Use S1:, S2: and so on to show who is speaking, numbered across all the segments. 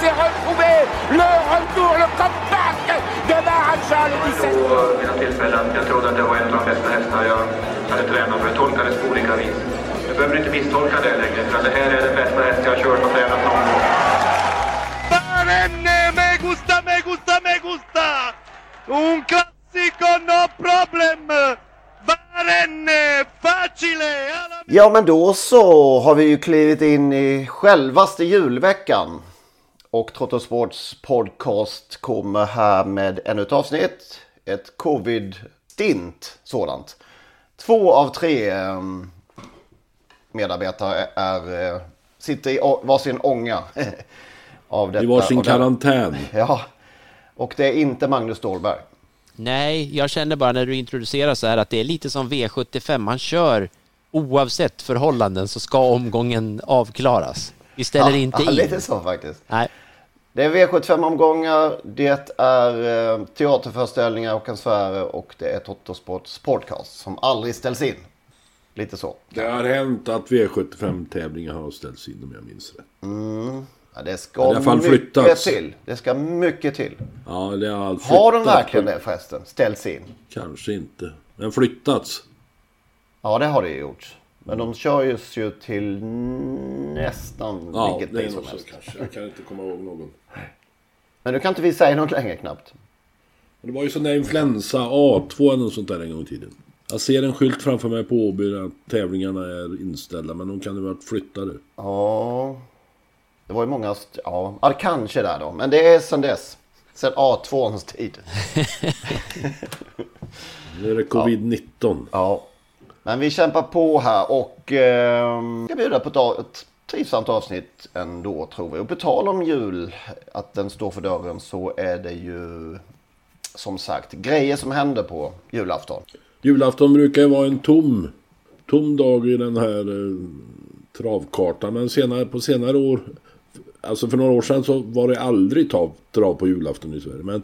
S1: S'est retrouvé Le retour, le comeback de Maharaja le 17
S2: Vid några tillfällen. Jag trodde att det var en av de bästa hästar jag hade tränat för. Jag tolkade det på olika vis. Du behöver inte misstolka det längre, för att det här är den bästa häst jag har kört och tränat någon gång.
S3: Barenne, me gusta, me gusta, me gusta! Un classico, no problem!
S4: Ja men då så har vi ju klivit in i självaste julveckan. Och Trottosports podcast kommer här med ännu ett avsnitt. Ett covid-stint sådant. Två av tre eh, medarbetare är, eh, sitter i varsin ånga. av detta.
S5: I varsin karantän.
S4: Ja. Och det är inte Magnus Ståhlberg.
S6: Nej, jag känner bara när du introducerar så här att det är lite som V75. Man kör oavsett förhållanden så ska omgången avklaras. Vi ställer
S4: ja,
S6: inte
S4: ja,
S6: in.
S4: lite så faktiskt.
S6: Nej.
S4: Det är V75-omgångar, det är eh, teaterföreställningar och ansvärer och det är Totosports podcast som aldrig ställs in. Lite så.
S5: Det har hänt att V75-tävlingar har ställts in om jag minns rätt.
S4: Mm. Ja, det ska
S5: fall
S4: mycket
S5: flyttats.
S4: till. Det ska mycket till.
S5: Ja, det har allt
S4: Har de verkligen det förresten? Ställs in?
S5: Kanske inte. Men flyttats.
S4: Ja, det har det gjort. Men de kör just ju till nästan
S5: Ja,
S4: vilket
S5: det
S4: pris som helst.
S5: kanske. Jag kan inte komma ihåg någon.
S4: Men nu kan inte vi säga något längre knappt.
S5: Det var ju sån där influensa A2 eller något sånt där en gång i tiden. Jag ser en skylt framför mig på Åby att tävlingarna är inställda men de kan ju varit flyttade.
S4: Ja, det var ju många... Ja, ja, kanske där då. Men det är sedan dess. Sedan A2ans tid.
S5: Nu är det covid-19.
S4: Ja. Men vi kämpar på här och eh, ska bjuda på ett trivsamt avsnitt ändå tror vi. Och på tal om jul, att den står för dörren, så är det ju som sagt grejer som händer på julafton.
S5: Julafton brukar ju vara en tom, tom dag i den här eh, travkartan. Men senare, på senare år, alltså för några år sedan så var det aldrig trav, trav på julafton i Sverige. Men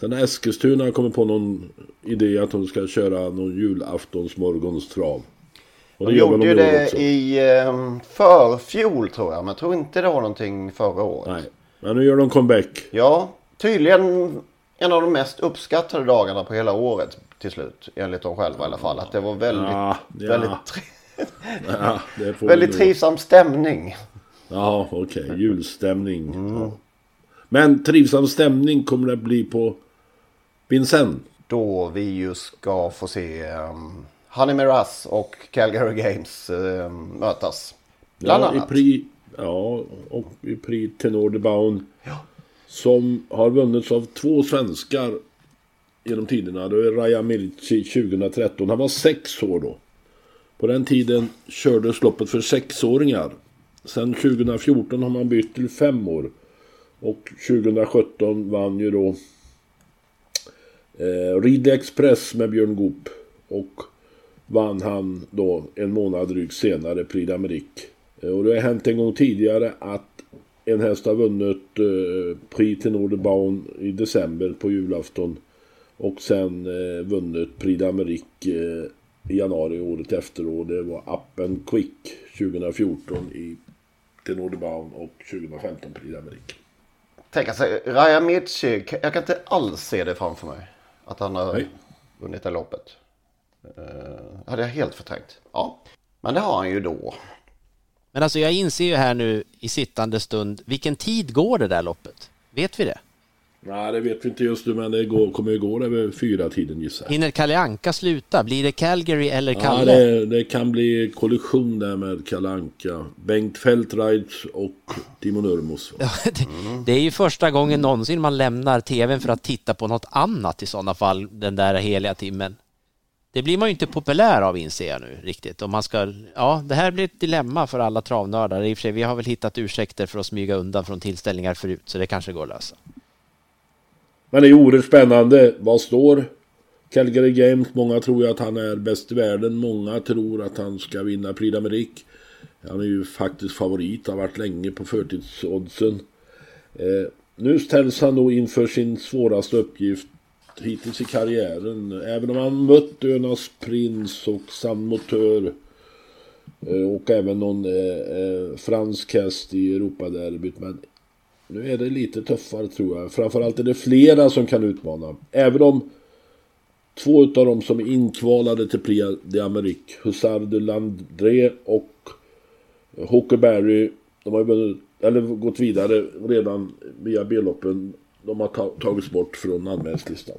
S5: sen Eskilstuna kommer på någon idé att de ska köra någon julaftonsmorgonstrav. Och
S4: De gjorde ju det
S5: också.
S4: i eh, förfjol tror jag, men jag tror inte det var någonting förra året.
S5: Nej, men nu gör de comeback.
S4: Ja, tydligen en av de mest uppskattade dagarna på hela året till slut. Enligt dem själva i alla fall. Att det var väldigt,
S5: Ja, ja.
S4: väldigt, tri-
S5: Ja,
S4: väldigt trivsam stämning.
S5: Ja, okej. Julstämning. Ja. Men trivsam stämning kommer det bli på Vincennes.
S4: Då vi ju ska få se um, Honey Miraz och Calgary Games um, mötas. Bland
S5: ja,
S4: annat.
S5: I Prix, ja, och i Prix Tenor de Baun. Som har vunnits av två svenskar genom tiderna. Det är Raja Milci 2013. Han var sex år då. På den tiden kördes loppet för sexåringar. Sen 2014 har man bytt till fem år. Och 2017 vann ju då eh, Ridley Express med Björn Goop. Och vann han då en månad drygt senare Prix d'Amérique. Eh, Och det har hänt en gång tidigare att en häst har vunnit eh, Prix Tenor de Baun i december på julafton. Och sen eh, vunnit Prix d'Amérique eh, i januari året efter. Och det var Up and Quick 2014 i Tenor de Baun och 2015 Prix d'Amérique.
S4: Tänk alltså, Raja Mirci, jag kan inte alls se det framför mig. Att han har
S5: Nej.
S4: vunnit det loppet. Uh, hade jag helt förträngt. Ja, men det har han ju då.
S6: Men alltså jag inser ju här nu i sittande stund, vilken tid går det där loppet? Vet vi det?
S5: Nej, det vet vi inte just nu, men det går, kommer ju gå över fyra tiden gissar jag.
S6: Hinner Kalle Anka sluta? Blir det Calgary eller
S5: Ja,
S6: Kalle?
S5: det, det kan bli kollision där med Kalle Anka. Bengt Feldreitz och Timo Nurmos. va?
S6: det, det är ju första gången någonsin man lämnar tvn för att titta på något annat i sådana fall, den där heliga timmen. Det blir man ju inte populär av inser jag nu riktigt. Om man ska, ja, det här blir ett dilemma för alla travnördar. I och för sig, vi har väl hittat ursäkter för att smyga undan från tillställningar förut, så det kanske går att lösa.
S5: Men det är oerhört spännande. Vad står Calgary Games? Många tror ju att han är bäst i världen. Många tror att han ska vinna Prix d'Amérique. Han är ju faktiskt favorit, har varit länge på förtidsoddsen. Eh, nu ställs han då inför sin svåraste uppgift hittills i karriären. Även om han mött Önas Prins och San Motör eh, och även någon eh, eh, fransk häst i Europaderbyt. Men nu är det lite tuffare tror jag. Framförallt är det flera som kan utmana. Även om två av dem som är inkvalade till Prix d'Amérique, Hussard de Landré och Huckleberry, de har ju vunnit, eller gått vidare redan via B-loppen. De har ta- tagits bort från anmälningslistan.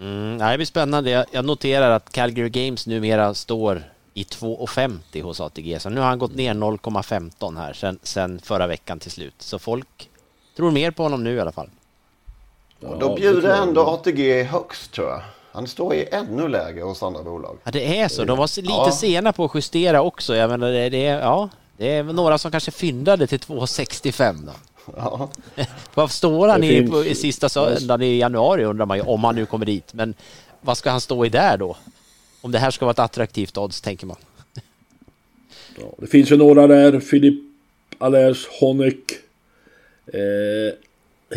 S6: Mm, det blir spännande. Jag, noterar att Calgary Games numera står i 2,50 hos ATG. Så nu har han gått ner 0,15 här sen, sen förra veckan till slut. Så folk tror mer på honom nu i alla fall.
S4: Och då bjuder ändå ATG högst tror jag. Han står i ännu lägre hos andra bolag.
S6: Ja, det är så. De var lite
S4: Ja.
S6: sena på att justera också. Jag menar, det, det, är- ja, det är några som kanske fyndade till 2,65 då.
S4: Ja.
S6: Vad står han
S5: Det
S6: i,
S5: finns-
S6: på, i sista söndagen i januari undrar man ju, om han nu kommer dit. Men vad ska han stå i där då? Om det här ska vara ett attraktivt odds, tänker man.
S5: Ja, det finns ju några där. Filip Allers Honeck. Eh,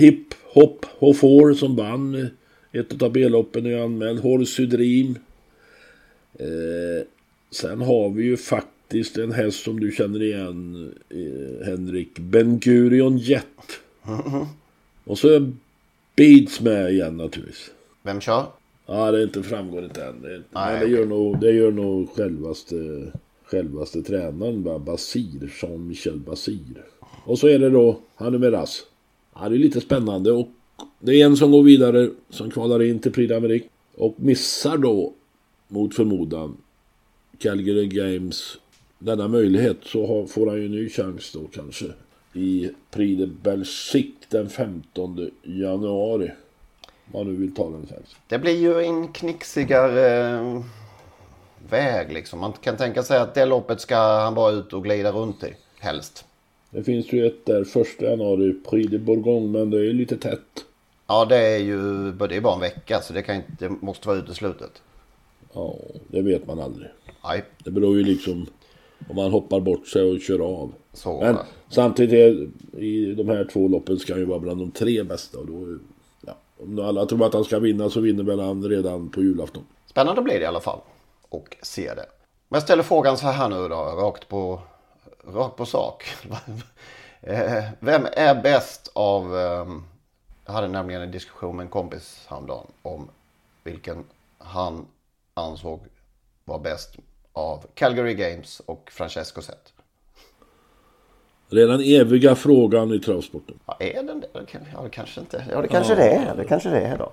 S5: Hip Hop Hofor som vann ett av B-loppen är anmäld. Horse Dream. Eh, sen har vi ju faktiskt en häst som du känner igen eh, Henrik. Ben Gurion Jet. Och så är Beats med igen naturligtvis.
S4: Vem kör?
S5: Ja, det inte framgår inte än. Det, men
S4: Nej,
S5: det, gör nog, det gör nog självaste, självaste tränaren, va? Basir, Jean-Michel Basir. Och så är det då Hanumeras. Ja, det är lite spännande och det är en som går vidare som kvalar in till Prix d'Amérique och missar då mot förmodan Calgary Games denna möjlighet så får han ju en ny chans då kanske i Prix de Belgique den 15 januari. Man nu vill ta den chans.
S4: Det blir ju en knixigare eh, väg liksom. Man kan tänka sig att det loppet ska han bara ut och glida runt i. Helst.
S5: Det finns ju ett där första januari, Prix de Bourgogne, men det är lite tätt.
S4: Ja det är ju det är bara en vecka så det, kan inte, det måste vara uteslutet.
S5: Ja, det vet man aldrig.
S4: Nej.
S5: Det beror ju liksom om man hoppar bort sig och kör av.
S4: Så,
S5: Men samtidigt är, i de här två loppen ska han ju vara bland de tre bästa. Och då, ja, om alla tror att han ska vinna så vinner väl han redan på julafton.
S4: Spännande blir det i alla fall. Och se det. Men jag ställer frågan så här nu då, rakt på, rakt på sak. Eh, Vem är bäst av... ehm, Jag hade nämligen en diskussion med en kompis häromdagen om vilken han ansåg var bäst av Calgary Games och Francesco Zet.
S5: Det är den eviga frågan i travsporten.
S4: Ja, är den det? Ja, det kanske inte. Ja, det kanske det är. Det kanske det är då.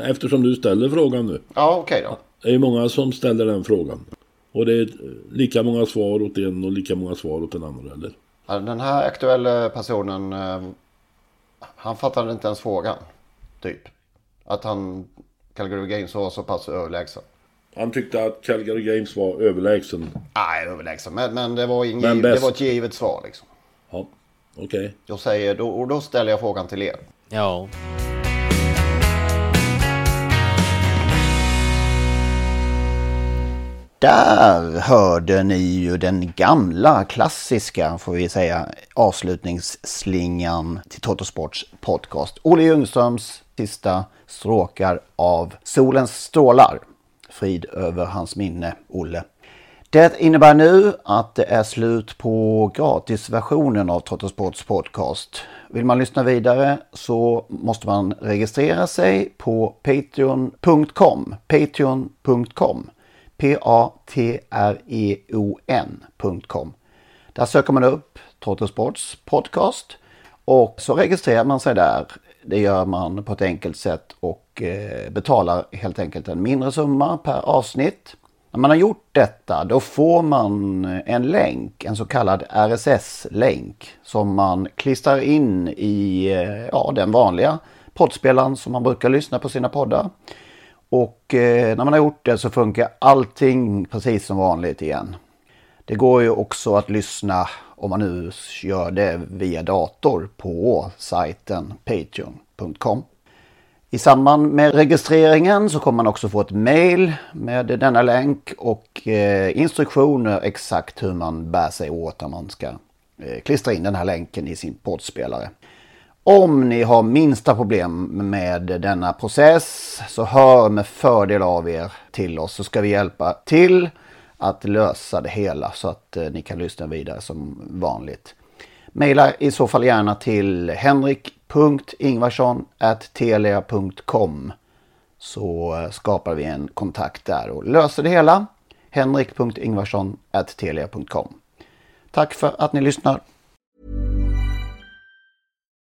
S5: Eftersom du ställer frågan nu.
S4: Ja, okej då.
S5: Det är många som ställer den frågan. Och det är lika många svar åt en och lika många svar åt den andra, eller?
S4: Ja, Den här aktuella personen, eh, han fattade inte ens frågan. Typ. Att han, Calgary Games var så pass överlägsen.
S5: Han tyckte att Calgary Games var överlägsen.
S4: Nej, överlägsen. Men, men det, var ingen,
S5: Men
S4: det var ett givet svar liksom.
S5: Ja, okej.
S4: Jag säger, då, och då ställer jag frågan till er.
S6: Ja.
S4: Där hörde ni ju den gamla klassiska, får vi säga, avslutningsslingan till Totosports podcast. Olle Ljungströms sista stråkar av Solens strålar. Frid över hans minne, Olle. Det innebär nu att det är slut på gratisversionen av Trottosports podcast. Vill man lyssna vidare så måste man registrera sig på patreon.com. Patreon.com. P-A-T-R-E-O-N.com. Där söker man upp Trottosports podcast och så registrerar man sig där. Det gör man på ett enkelt sätt och och eh, betalar helt enkelt en mindre summa per avsnitt. När man har gjort detta då får man en länk, en så kallad RSS-länk som man klistrar in i eh, ja, den vanliga poddspelaren som man brukar lyssna på sina poddar. Och eh, när man har gjort det så funkar allting precis som vanligt igen. Det går ju också att lyssna om man nu gör det via dator på sajten patreon.com. I samband med registreringen så kommer man också få ett mail med denna länk och eh, instruktioner exakt hur man bär sig åt när man ska eh, klistra in den här länken i sin poddspelare. Om ni har minsta problem med denna process så hör med fördel av er till oss så ska vi hjälpa till att lösa det hela så att eh, ni kan lyssna vidare som vanligt. Maila i så fall gärna till Henrik henrik.ingvarsson.telia.com så eh, skapar vi en kontakt där och löser det hela. henrik.ingvarsson.telia.com Tack för att ni lyssnar.